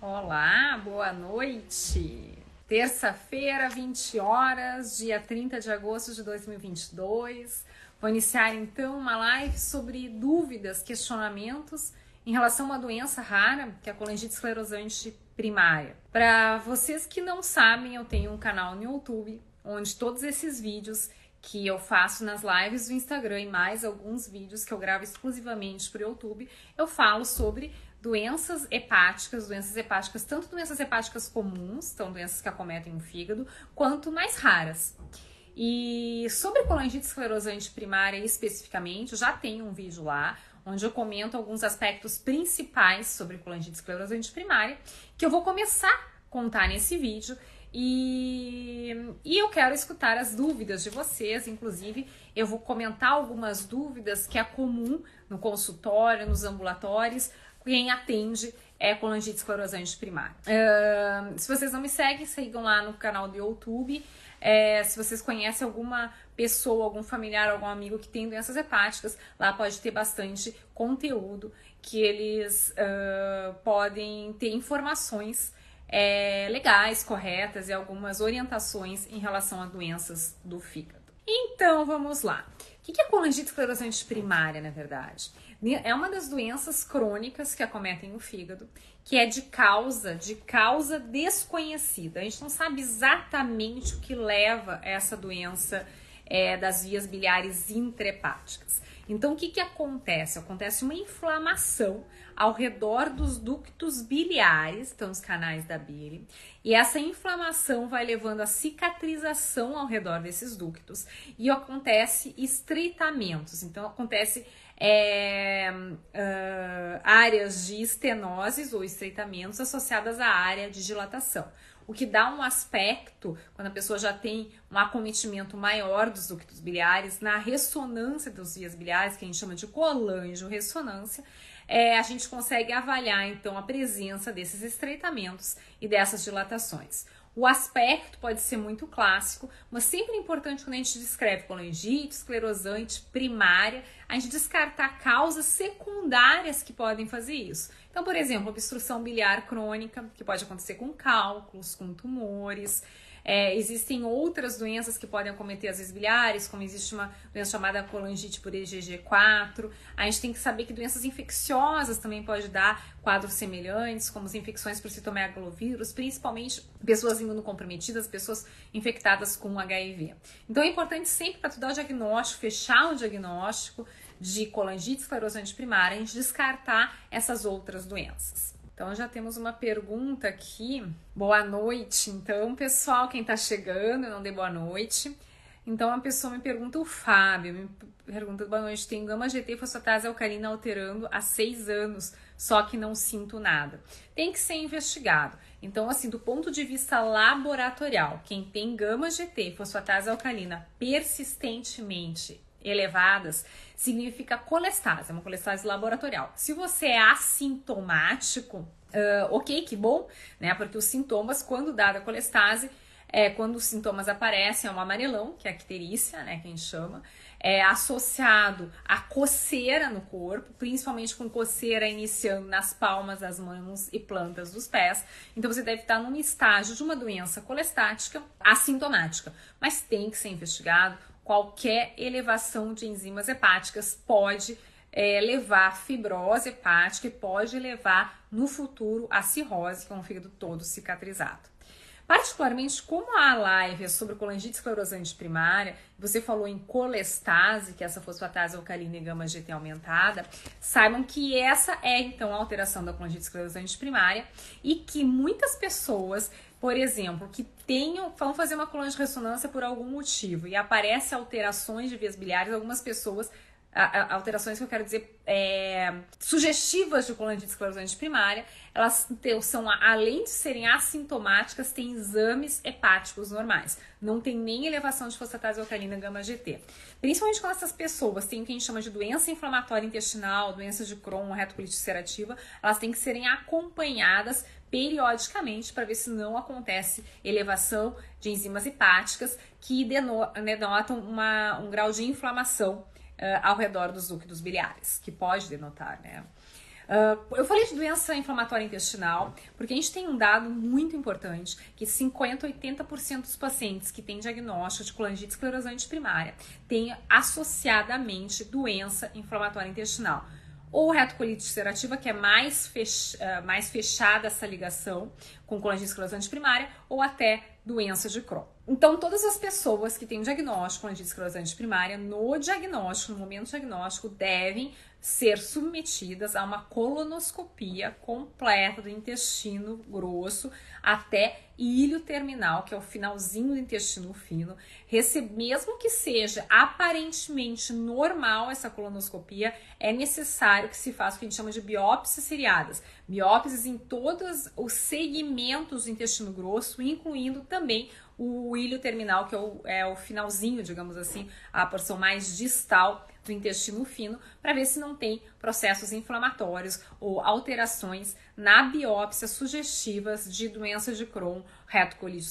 Olá, boa noite. Terça-feira, 20 horas, dia 30 de agosto de 2022. Vou iniciar então uma live sobre dúvidas, questionamentos em relação a uma doença rara, que é a colangite esclerosante primária. Para vocês que não sabem, eu tenho um canal no YouTube onde todos esses vídeos que eu faço nas lives do Instagram e mais alguns vídeos que eu gravo exclusivamente para o YouTube, eu falo sobre doenças hepáticas, doenças hepáticas, tanto doenças hepáticas comuns, então doenças que acometem o fígado, quanto mais raras. E sobre colangite esclerosante primária especificamente, já tenho um vídeo lá onde eu comento alguns aspectos principais sobre colangite esclerosante primária, que eu vou começar a contar nesse vídeo. E, e eu quero escutar as dúvidas de vocês, inclusive eu vou comentar algumas dúvidas que é comum no consultório, nos ambulatórios, quem atende é colangite esclerosante primária. Uh, se vocês não me seguem, sigam lá no canal do YouTube. É, se vocês conhecem alguma pessoa, algum familiar, algum amigo que tem doenças hepáticas, lá pode ter bastante conteúdo que eles uh, podem ter informações é, legais, corretas e algumas orientações em relação a doenças do fígado. Então vamos lá. O que é colangite esclerosante primária, na verdade? É uma das doenças crônicas que acometem o fígado, que é de causa, de causa desconhecida. A gente não sabe exatamente o que leva a essa doença é, das vias biliares intrahepáticas. Então, o que, que acontece? Acontece uma inflamação ao redor dos ductos biliares, então os canais da bile, e essa inflamação vai levando a cicatrização ao redor desses ductos e acontece estreitamentos. Então, acontece é, uh, áreas de estenoses ou estreitamentos associadas à área de dilatação. O que dá um aspecto, quando a pessoa já tem um acometimento maior dos ductos biliares, na ressonância dos vias biliares, que a gente chama de colangio-ressonância, é, a gente consegue avaliar então a presença desses estreitamentos e dessas dilatações. O aspecto pode ser muito clássico, mas sempre é importante quando a gente descreve colangite, esclerosante, primária, a gente descartar causas secundárias que podem fazer isso. Então, por exemplo, obstrução biliar crônica, que pode acontecer com cálculos, com tumores. É, existem outras doenças que podem acometer as vias biliares, como existe uma doença chamada colangite por EGG4. A gente tem que saber que doenças infecciosas também pode dar quadros semelhantes, como as infecções por citomegalovírus, principalmente pessoas imunocomprometidas, pessoas infectadas com HIV. Então é importante sempre para tu dar o diagnóstico, fechar o diagnóstico de colangite esclerosante primária, a gente descartar essas outras doenças. Então já temos uma pergunta aqui. Boa noite. Então, pessoal, quem está chegando, eu não dei boa noite. Então a pessoa me pergunta, o Fábio, me pergunta, boa noite, tem gama GT fosfatase alcalina alterando há seis anos, só que não sinto nada. Tem que ser investigado. Então, assim, do ponto de vista laboratorial, quem tem gama GT fosfatase alcalina persistentemente elevadas, significa colestase, é uma colestase laboratorial. Se você é assintomático, uh, ok, que bom, né? Porque os sintomas, quando dada a colestase, é, quando os sintomas aparecem, é um amarelão, que é a icterícia, né, que a gente chama, é associado a coceira no corpo, principalmente com coceira iniciando nas palmas das mãos e plantas dos pés. Então você deve estar num estágio de uma doença colestática assintomática, mas tem que ser investigado qualquer elevação de enzimas hepáticas pode é, levar fibrose hepática e pode levar no futuro a cirrose, com o fígado todo cicatrizado. Particularmente, como a live é sobre colangite esclerosante primária, você falou em colestase, que é essa fosfatase alcalina e gama GT aumentada, saibam que essa é então a alteração da colangite esclerosante primária e que muitas pessoas por exemplo, que tenham, vão fazer uma coluna de ressonância por algum motivo e aparece alterações de vias biliares, algumas pessoas alterações que eu quero dizer é, sugestivas de colangite esclerosante primária, elas são, além de serem assintomáticas, têm exames hepáticos normais. Não tem nem elevação de fosfatase alcalina gama GT. Principalmente quando essas pessoas têm o que a gente chama de doença inflamatória intestinal, doença de Crohn, retocolite ulcerativa, elas têm que serem acompanhadas periodicamente para ver se não acontece elevação de enzimas hepáticas que denotam uma, um grau de inflamação uh, ao redor dos ductos biliares, que pode denotar, né? Uh, eu falei de doença inflamatória intestinal porque a gente tem um dado muito importante que 50 a 80% dos pacientes que têm diagnóstico de colangite esclerosante primária têm associadamente doença inflamatória intestinal ou retocolite ulcerativa, que é mais, fech, uh, mais fechada essa ligação com colangite esclerosante primária, ou até doença de Crohn. Então, todas as pessoas que têm diagnóstico de colangite esclerosante primária, no diagnóstico, no momento diagnóstico, devem ser submetidas a uma colonoscopia completa do intestino grosso até ilho terminal, que é o finalzinho do intestino fino. mesmo que seja aparentemente normal essa colonoscopia, é necessário que se faça o que a gente chama de biópsias seriadas. Biópsias em todos os segmentos do intestino grosso, incluindo também o ilho terminal, que é o, é o finalzinho, digamos assim, a porção mais distal do intestino fino, para ver se não tem processos inflamatórios ou alterações na biópsia sugestivas de doença de Crohn, retocolite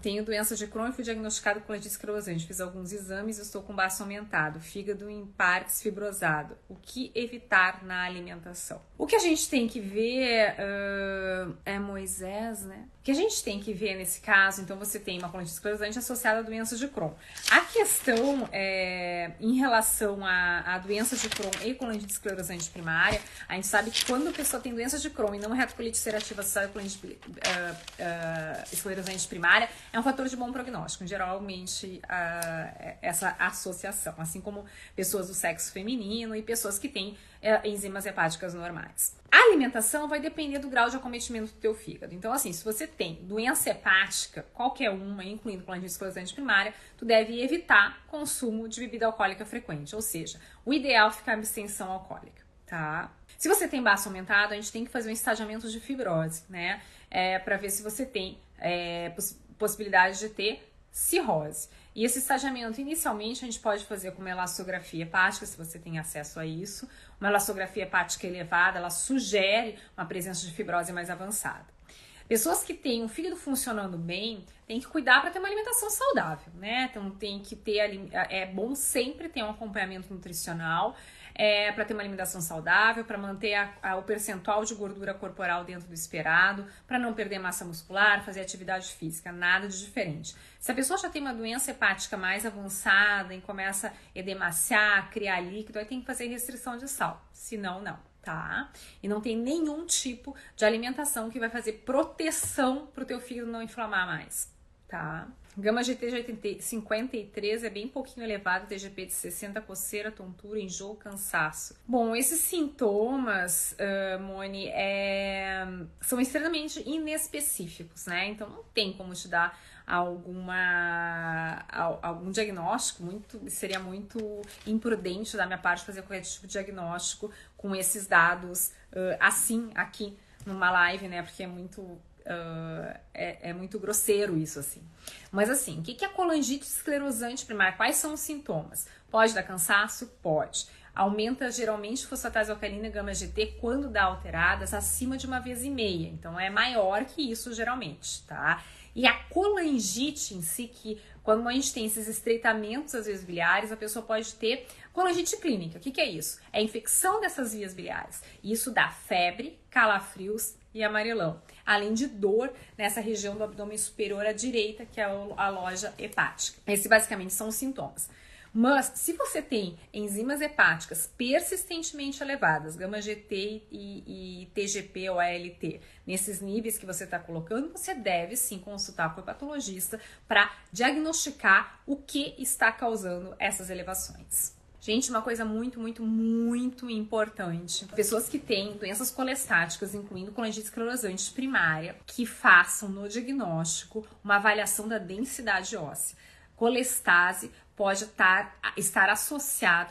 tenho doença de Crohn e fui diagnosticado com colite esclerosante. Fiz alguns exames e estou com baço aumentado, fígado em partes fibrosado. O que evitar na alimentação? O que a gente tem que ver uh, é Moisés, né? O que a gente tem que ver nesse caso, então você tem uma colite esclerosante associada a doença de Crohn. A questão é, em relação à, à doença de Crohn e colite esclerosante primária, a gente sabe que quando a pessoa tem doença de Crohn e não retocolite ulcerativa associada a colite uh, uh, esclerosante primária é um fator de bom prognóstico, geralmente uh, essa associação, assim como pessoas do sexo feminino e pessoas que têm uh, enzimas hepáticas normais. A alimentação vai depender do grau de acometimento do teu fígado. Então, assim, se você tem doença hepática, qualquer uma, incluindo colangite esclerosante primária, tu deve evitar consumo de bebida alcoólica frequente, ou seja, o ideal é ficar abstenção alcoólica, tá? Se você tem baço aumentado, a gente tem que fazer um estadiamento de fibrose, né? É, para ver se você tem é, poss possibilidade de ter cirrose. E esse estagiamento, inicialmente, a gente pode fazer com uma elastografia hepática, se você tem acesso a isso. Uma elastografia hepática elevada, ela sugere uma presença de fibrose mais avançada. Pessoas que têm o fígado funcionando bem, tem que cuidar para ter uma alimentação saudável, né? Então tem que ter é bom sempre ter um acompanhamento nutricional é, para ter uma alimentação saudável, para manter a, a, o percentual de gordura corporal dentro do esperado, para não perder massa muscular, fazer atividade física, nada de diferente. Se a pessoa já tem uma doença hepática mais avançada e começa a edemaciar, criar líquido, aí tem que fazer restrição de sal, senão não tá? E não tem nenhum tipo de alimentação que vai fazer proteção para o teu fígado não inflamar mais, tá? Gama GT de 53 é bem pouquinho elevado, TGP de 60, coceira, tontura, enjoo, cansaço. Bom, esses sintomas, uh, Moni, é, são extremamente inespecíficos, né? Então não tem como te dar alguma algum diagnóstico muito seria muito imprudente da minha parte fazer qualquer tipo de diagnóstico com esses dados uh, assim aqui numa live, né? Porque é muito Uh, é, é, muito grosseiro isso, assim. Mas assim, o que é colangite esclerosante primária? Quais são os sintomas? Pode dar cansaço? Pode. Aumenta geralmente fosfatase alcalina gama GT quando dá alteradas acima de uma vez e meia. Então é maior que isso geralmente, tá? E a colangite em si, que quando a gente tem esses estreitamentos às vezes biliares, a pessoa pode ter colangite clínica. O que, que é isso? É infecção dessas vias biliares. Isso dá febre, calafrios e amarelão além de dor nessa região do abdômen superior à direita, que é a loja hepática. Esses basicamente são os sintomas. Mas se você tem enzimas hepáticas persistentemente elevadas, gama GT e, e TGP ou ALT, nesses níveis que você está colocando, você deve sim consultar com o hepatologista para diagnosticar o que está causando essas elevações. Gente, uma coisa muito, muito, muito importante. Pessoas que têm doenças colestáticas, incluindo colangite esclerosante primária, que façam no diagnóstico uma avaliação da densidade óssea. Colestase pode estar, estar a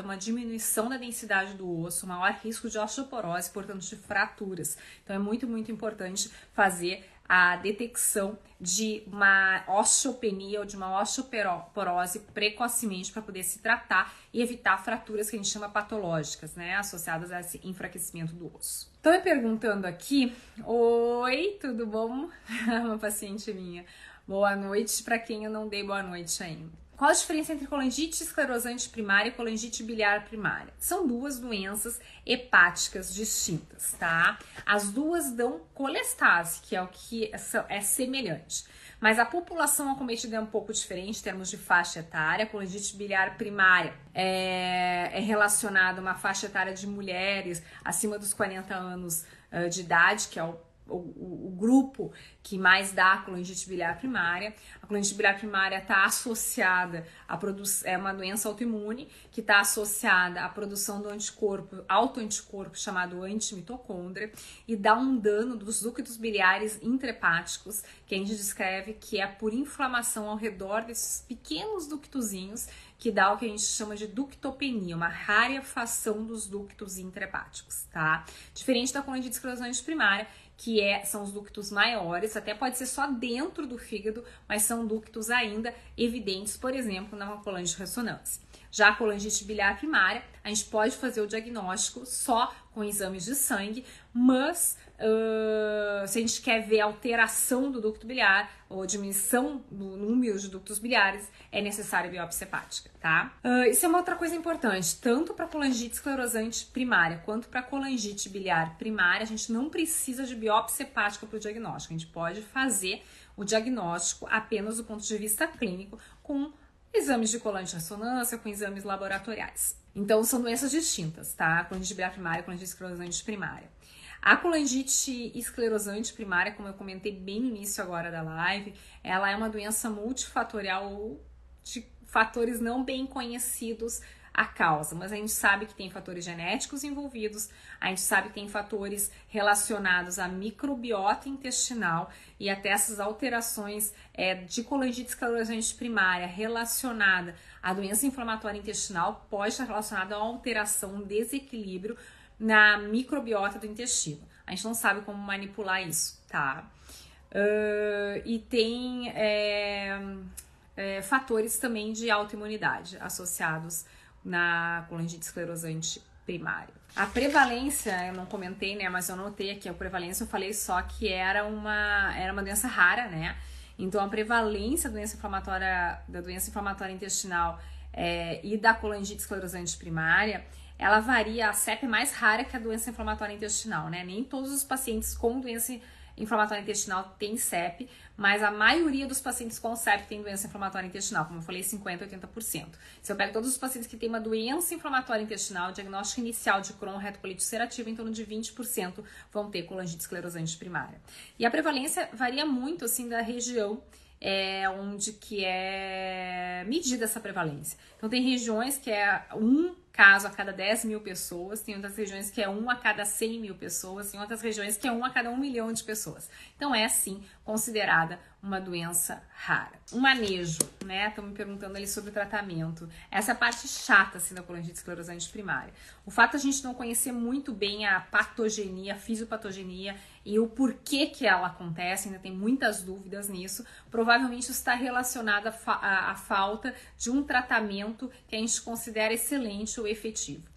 uma diminuição da densidade do osso, maior risco de osteoporose, portanto de fraturas. Então é muito, muito importante fazer a detecção de uma osteopenia ou de uma osteoporose precocemente para poder se tratar e evitar fraturas que a gente chama patológicas, né, associadas a esse enfraquecimento do osso. Estão me perguntando aqui, oi, tudo bom? Uma paciente minha. Boa noite para quem eu não dei boa noite ainda. Qual a diferença entre colangite esclerosante primária e colangite biliar primária? São duas doenças hepáticas distintas, tá? As duas dão colestase, que é o que é semelhante. Mas a população acometida é um pouco diferente em termos de faixa etária. A colangite biliar primária é, é relacionada a uma faixa etária de mulheres acima dos 40 anos de idade, que é o o, o, o, grupo que mais dá colangite biliar primária. A colangite biliar primária está associada a produção, é uma doença autoimune que está associada à produção do anticorpo, autoanticorpo chamado antimitocôndria e dá um dano dos ductos biliares intrahepáticos, que a gente descreve que é por inflamação ao redor desses pequenos ductozinhos que dá o que a gente chama de ductopenia, uma rarefação dos ductos intrahepáticos, tá? Diferente da colangite esclerosante primária, que é, são os ductos maiores, até pode ser só dentro do fígado, mas são ductos ainda evidentes, por exemplo, na colangite ressonância. Já a colangite biliar primária, a gente pode fazer o diagnóstico só com exames de sangue, mas uh, se a gente quer ver alteração do ducto biliar ou diminuição do número de ductos biliares, é necessária biópsia hepática, tá? Uh, isso é uma outra coisa importante, tanto para colangite esclerosante primária quanto para colangite biliar primária, a gente não precisa de biópsia hepática para o diagnóstico, a gente pode fazer o diagnóstico apenas do ponto de vista clínico com exames de colante de ressonância, com exames laboratoriais. Então, são doenças distintas, tá? Colangite biliar primária colangite esclerosante primária. A colangite esclerosante primária, como eu comentei bem no início agora da live, ela é uma doença multifatorial de fatores não bem conhecidos a causa, mas a gente sabe que tem fatores genéticos envolvidos, a gente sabe que tem fatores relacionados à microbiota intestinal e até essas alterações é, de colangite esclerosante primária relacionada à doença inflamatória intestinal pode estar relacionada a uma alteração, um desequilíbrio na microbiota do intestino. A gente não sabe como manipular isso, tá? Uh, e tem é, é, fatores também de autoimunidade associados na colangite esclerosante primária. A prevalência, eu não comentei, né, mas eu notei aqui a prevalência, eu falei só que era uma, era uma doença rara, né? Então a prevalência da doença inflamatória, da doença inflamatória intestinal é, e da colangite esclerosante primária, ela varia, a CEP é mais rara que a doença inflamatória intestinal, né? Nem todos os pacientes com doença intestinal têm CEP, mas a maioria dos pacientes com CEP tem doença inflamatória intestinal, como eu falei, 50% 80%. Se eu pego todos os pacientes que têm uma doença inflamatória intestinal, diagnóstico inicial de Crohn retocolite ulcerativa, em torno de 20% vão ter colangite esclerosante primária. E a prevalência varia muito, assim, da região é, onde que é medida essa prevalência. Então, tem regiões que é um caso a cada 10 mil pessoas, tem outras regiões que é um a cada 100 mil pessoas, tem outras regiões que é um a cada um milhão de pessoas. Então é sim considerada uma doença rara. O manejo, né? Estão me perguntando ali sobre o tratamento. Essa é a parte chata assim, da colangite esclerosante primária. O fato de a gente não conhecer muito bem a patogenia, a fisiopatogenia e o porquê que ela acontece, ainda tem muitas dúvidas nisso, provavelmente está relacionado à falta de um tratamento que a gente considera excelente ou efetivo.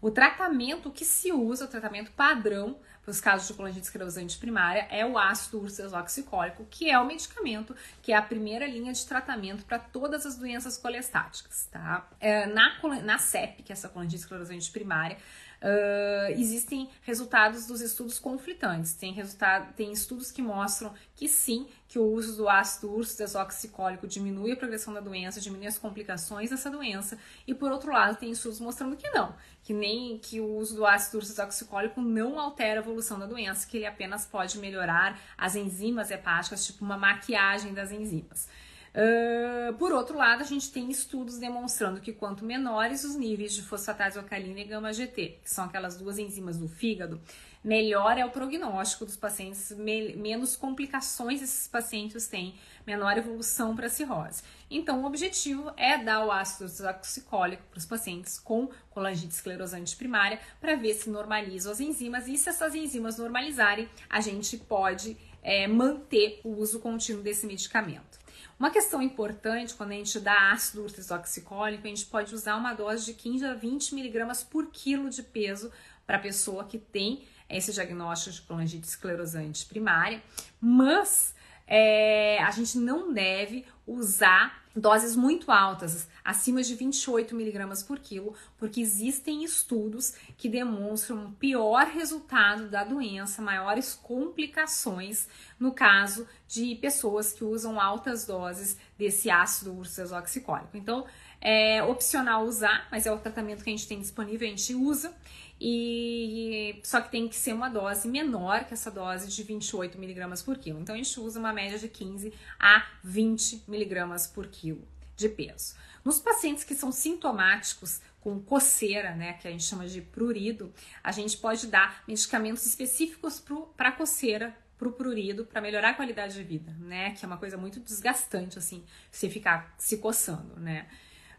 O tratamento que se usa, o tratamento padrão para os casos de colangite esclerosante primária, é o ácido ursodesoxicólico, que é o medicamento que é a primeira linha de tratamento para todas as doenças colestáticas, tá? É, na, na CEP, que é essa colangite esclerosante primária, uh, existem resultados dos estudos conflitantes. Tem, resultado, tem estudos que mostram que sim, que o uso do ácido urso desoxicólico diminui a progressão da doença, diminui as complicações dessa doença, e por outro lado, tem estudos mostrando que não, que nem que o uso do ácido urso desoxicólico não altera a evolução da doença, que ele apenas pode melhorar as enzimas hepáticas, tipo uma maquiagem das enzimas. Uh, por outro lado, a gente tem estudos demonstrando que quanto menores os níveis de fosfatase alcalina e gama-GT, que são aquelas duas enzimas do fígado, melhor é o prognóstico dos pacientes, me menos complicações esses pacientes têm, menor evolução para cirrose. Então, o objetivo é dar o ácido desoxicólico para os pacientes com colangite esclerosante primária para ver se normalizam as enzimas e se essas enzimas normalizarem, a gente pode é, manter o uso contínuo desse medicamento. Uma questão importante quando a gente dá ácido urtisoxicólico, a gente pode usar uma dose de 15 a 20 miligramas por quilo de peso para a pessoa que tem esse diagnóstico de colangite esclerosante primária, mas é, a gente não deve usar doses muito altas, acima de 28 miligramas por quilo, porque existem estudos que demonstram pior resultado da doença, maiores complicações no caso de pessoas que usam altas doses desse ácido ursodesoxicólico. Então, é opcional usar, mas é o tratamento que a gente tem disponível, a gente usa. E só que tem que ser uma dose menor que essa dose de 28 miligramas por quilo. Então a gente usa uma média de 15 a 20 miligramas por quilo de peso. Nos pacientes que são sintomáticos com coceira, né, que a gente chama de prurido, a gente pode dar medicamentos específicos para coceira, para o prurido, para melhorar a qualidade de vida, né, que é uma coisa muito desgastante assim, você ficar se coçando, né.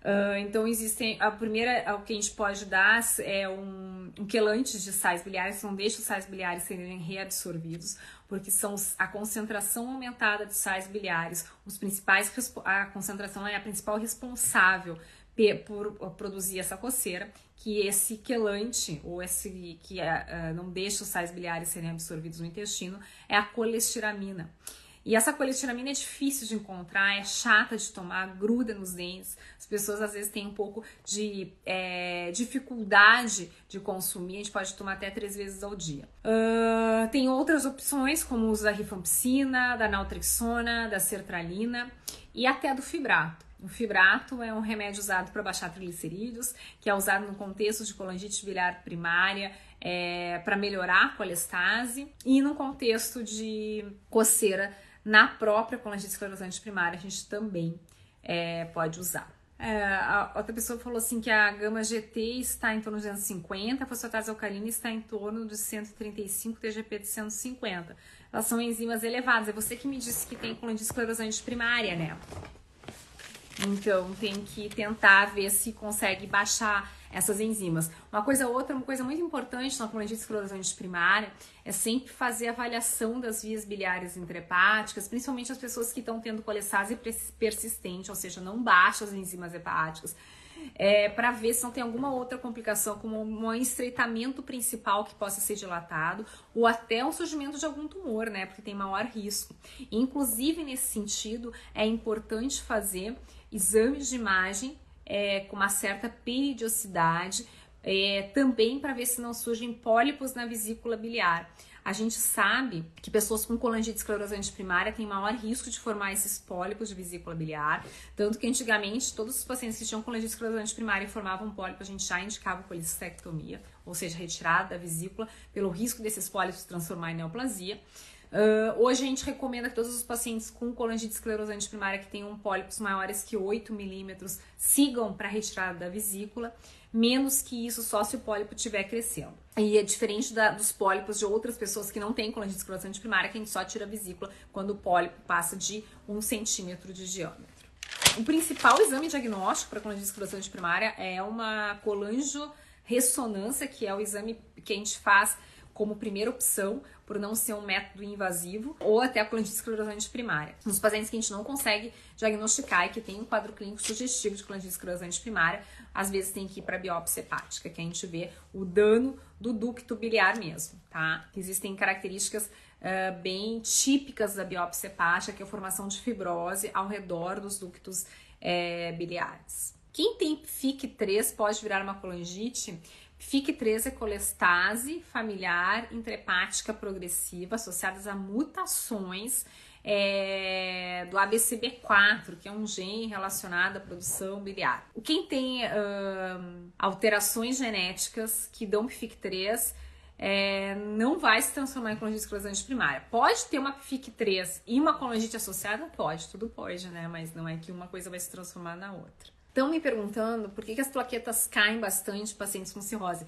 Uh, então existem a primeira o que a gente pode dar é um, um quelante de sais biliares, não deixa os sais biliares serem reabsorvidos, porque são a concentração aumentada de sais biliares, os principais a concentração é a principal responsável por produzir essa coceira, que esse quelante ou esse que uh, não deixa os sais biliares serem absorvidos no intestino é a colestiramina. E essa colestiramina é difícil de encontrar, é chata de tomar, gruda nos dentes. As pessoas às vezes têm um pouco de é, dificuldade de consumir, a gente pode tomar até três vezes ao dia. Uh, tem outras opções, como o uso da rifampicina, da naltrexona, da sertralina e até do fibrato. O fibrato é um remédio usado para baixar triglicerídeos, que é usado no contexto de colangite biliar primária, é, para melhorar a colestase, e no contexto de coceira na própria colangite esclerosante primária, a gente também é, pode usar. É, a outra pessoa falou assim que a gama GT está em torno de 250, a fosfatase alcalina está em torno de 135, TGP de 150. Elas são enzimas elevadas. É você que me disse que tem colangite esclerosante primária, né? Então tem que tentar ver se consegue baixar essas enzimas. Uma coisa outra, uma coisa muito importante na colangite esclerosante primária é sempre fazer avaliação das vias biliares intrahepáticas, principalmente as pessoas que estão tendo colestase persistente, ou seja, não baixam as enzimas hepáticas. É, para ver se não tem alguma outra complicação, como um estreitamento principal que possa ser dilatado, ou até o surgimento de algum tumor, né? Porque tem maior risco. Inclusive, nesse sentido, é importante fazer exames de imagem é, com uma certa periodicidade, é, também para ver se não surgem pólipos na vesícula biliar. A gente sabe que pessoas com colangite esclerosante primária têm maior risco de formar esses pólipos de vesícula biliar, tanto que antigamente todos os pacientes que tinham colangite esclerosante primária e formavam pólipo, a gente já indicava colicistectomia, ou seja, retirada da vesícula, pelo risco desses pólipos se transformar em neoplasia. Uh, hoje a gente recomenda que todos os pacientes com colangite esclerosante primária que tenham pólipos maiores que 8 milímetros sigam para retirada da vesícula, menos que isso só se o pólipo estiver crescendo. E é diferente da, dos pólipos de outras pessoas que não têm colangite esclerosante primária, que a gente só tira a vesícula quando o pólipo passa de 1 centímetro de diâmetro. O principal exame diagnóstico para colangite esclerosante primária é uma colangio ressonância, que é o exame que a gente faz como primeira opção, por não ser um método invasivo, ou até a colangite esclerosante primária. Nos pacientes que a gente não consegue diagnosticar e que tem um quadro clínico sugestivo de colangite esclerosante primária, às vezes tem que ir para biópsia hepática, que a gente vê o dano do ducto biliar mesmo, tá? Existem características uh, bem típicas da biópsia hepática, que é a formação de fibrose ao redor dos ductos é, biliares. Quem tem FIC3 pode virar uma colangite FIC3 é colestase familiar intrahepática progressiva associadas a mutações é, do ABCB4, que é um gene relacionado à produção biliar. Quem tem uh, alterações genéticas que dão FIC3 é, não vai se transformar em colangite esclerosante primária. Pode ter uma FIC3 e uma colangite associada? Pode, tudo pode, né? Mas não é que uma coisa vai se transformar na outra. Estão me perguntando por que, que as plaquetas caem bastante em pacientes com cirrose.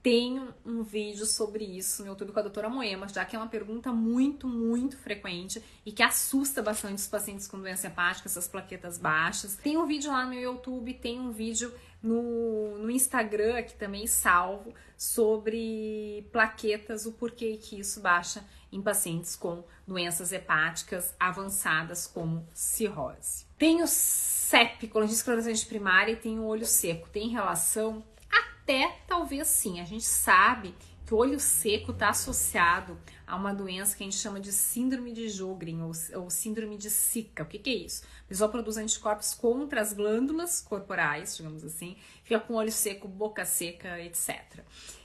Tenho um vídeo sobre isso no YouTube com a doutora Moema, já que é uma pergunta muito, muito frequente e que assusta bastante os pacientes com doença hepática, essas plaquetas baixas. Tem um vídeo lá no YouTube, tem um vídeo no, no Instagram, aqui também salvo, sobre plaquetas, o porquê que isso baixa em pacientes com doenças hepáticas avançadas como cirrose. Tem o CEP, colangite esclerosante primária, e tem o olho seco. Tem relação? Até talvez sim. A gente sabe olho seco está associado a uma doença que a gente chama de síndrome de Jogren ou, ou síndrome de Zika. O que, que, é isso? O pessoal produz anticorpos contra as glândulas corporais, digamos assim, fica com olho seco, boca seca, etc.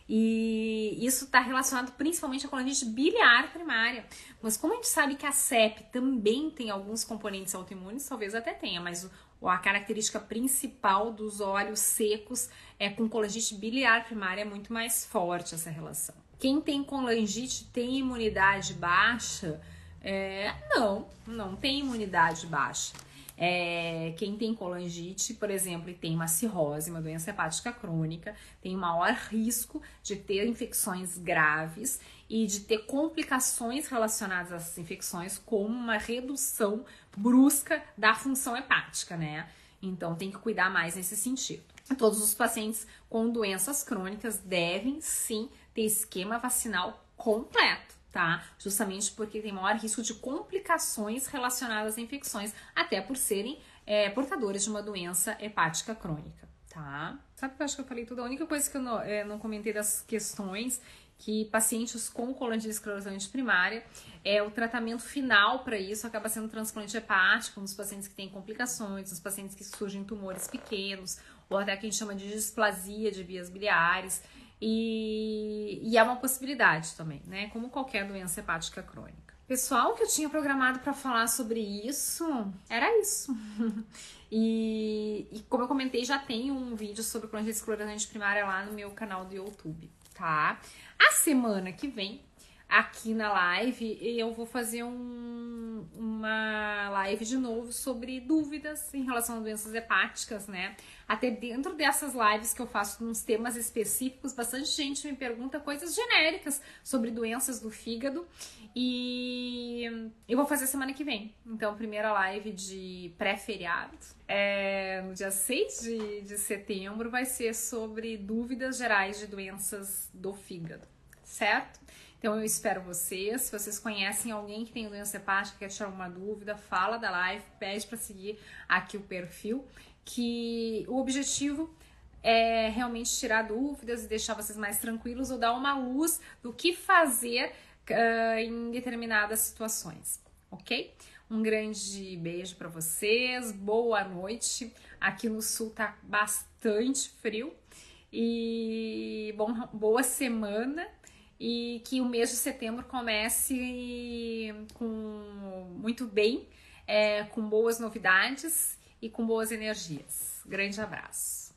E isso está relacionado principalmente à colangite biliar primária. Mas como a gente sabe que a CEP também tem alguns componentes autoimunes, talvez até tenha, mas a característica principal dos olhos secos é com colangite biliar primária é muito mais forte essa relação. Quem tem colangite tem imunidade baixa? É, não, não tem imunidade baixa. É, quem tem colangite, por exemplo, e tem uma cirrose, uma doença hepática crônica, tem maior risco de ter infecções graves e de ter complicações relacionadas a essas infecções, como uma redução brusca da função hepática, né? Então tem que cuidar mais nesse sentido. Todos os pacientes com doenças crônicas devem sim ter esquema vacinal completo tá? Justamente porque tem maior risco de complicações relacionadas a infecções, até por serem é, portadores de uma doença hepática crônica, tá? Sabe que eu acho que eu falei tudo? A única coisa que eu não, é, não comentei das questões que pacientes com colangite esclerosante primária, é o tratamento final para isso acaba sendo transplante hepático nos pacientes que têm complicações, nos pacientes que surgem tumores pequenos, ou até que a gente chama de displasia de vias biliares. E, e é uma possibilidade também, né? Como qualquer doença hepática crônica. Pessoal, que eu tinha programado para falar sobre isso era isso. e, e, como eu comentei, já tem um vídeo sobre colangite esclerosante primária lá no meu canal do YouTube, tá? A semana que vem aqui na live eu vou fazer um, uma live de novo sobre dúvidas em relação a doenças hepáticas, né? Até dentro dessas lives que eu faço nos temas específicos, bastante gente me pergunta coisas genéricas sobre doenças do fígado e eu vou fazer semana que vem. Então, primeira live de pré-feriado, é, no dia 6 de, de setembro, vai ser sobre dúvidas gerais de doenças do fígado, certo? Então eu espero vocês. Se vocês conhecem alguém que tem doença hepática, quer tirar uma dúvida, fala da live, pede para seguir aqui o perfil, que o objetivo é realmente tirar dúvidas e deixar vocês mais tranquilos ou dar uma luz do que fazer uh, em determinadas situações, ok? Um grande beijo para vocês, boa noite. Aqui no sul tá bastante frio e bom, boa semana e que o mês de setembro comece com muito bem, é, com boas novidades e com boas energias. Grande abraço.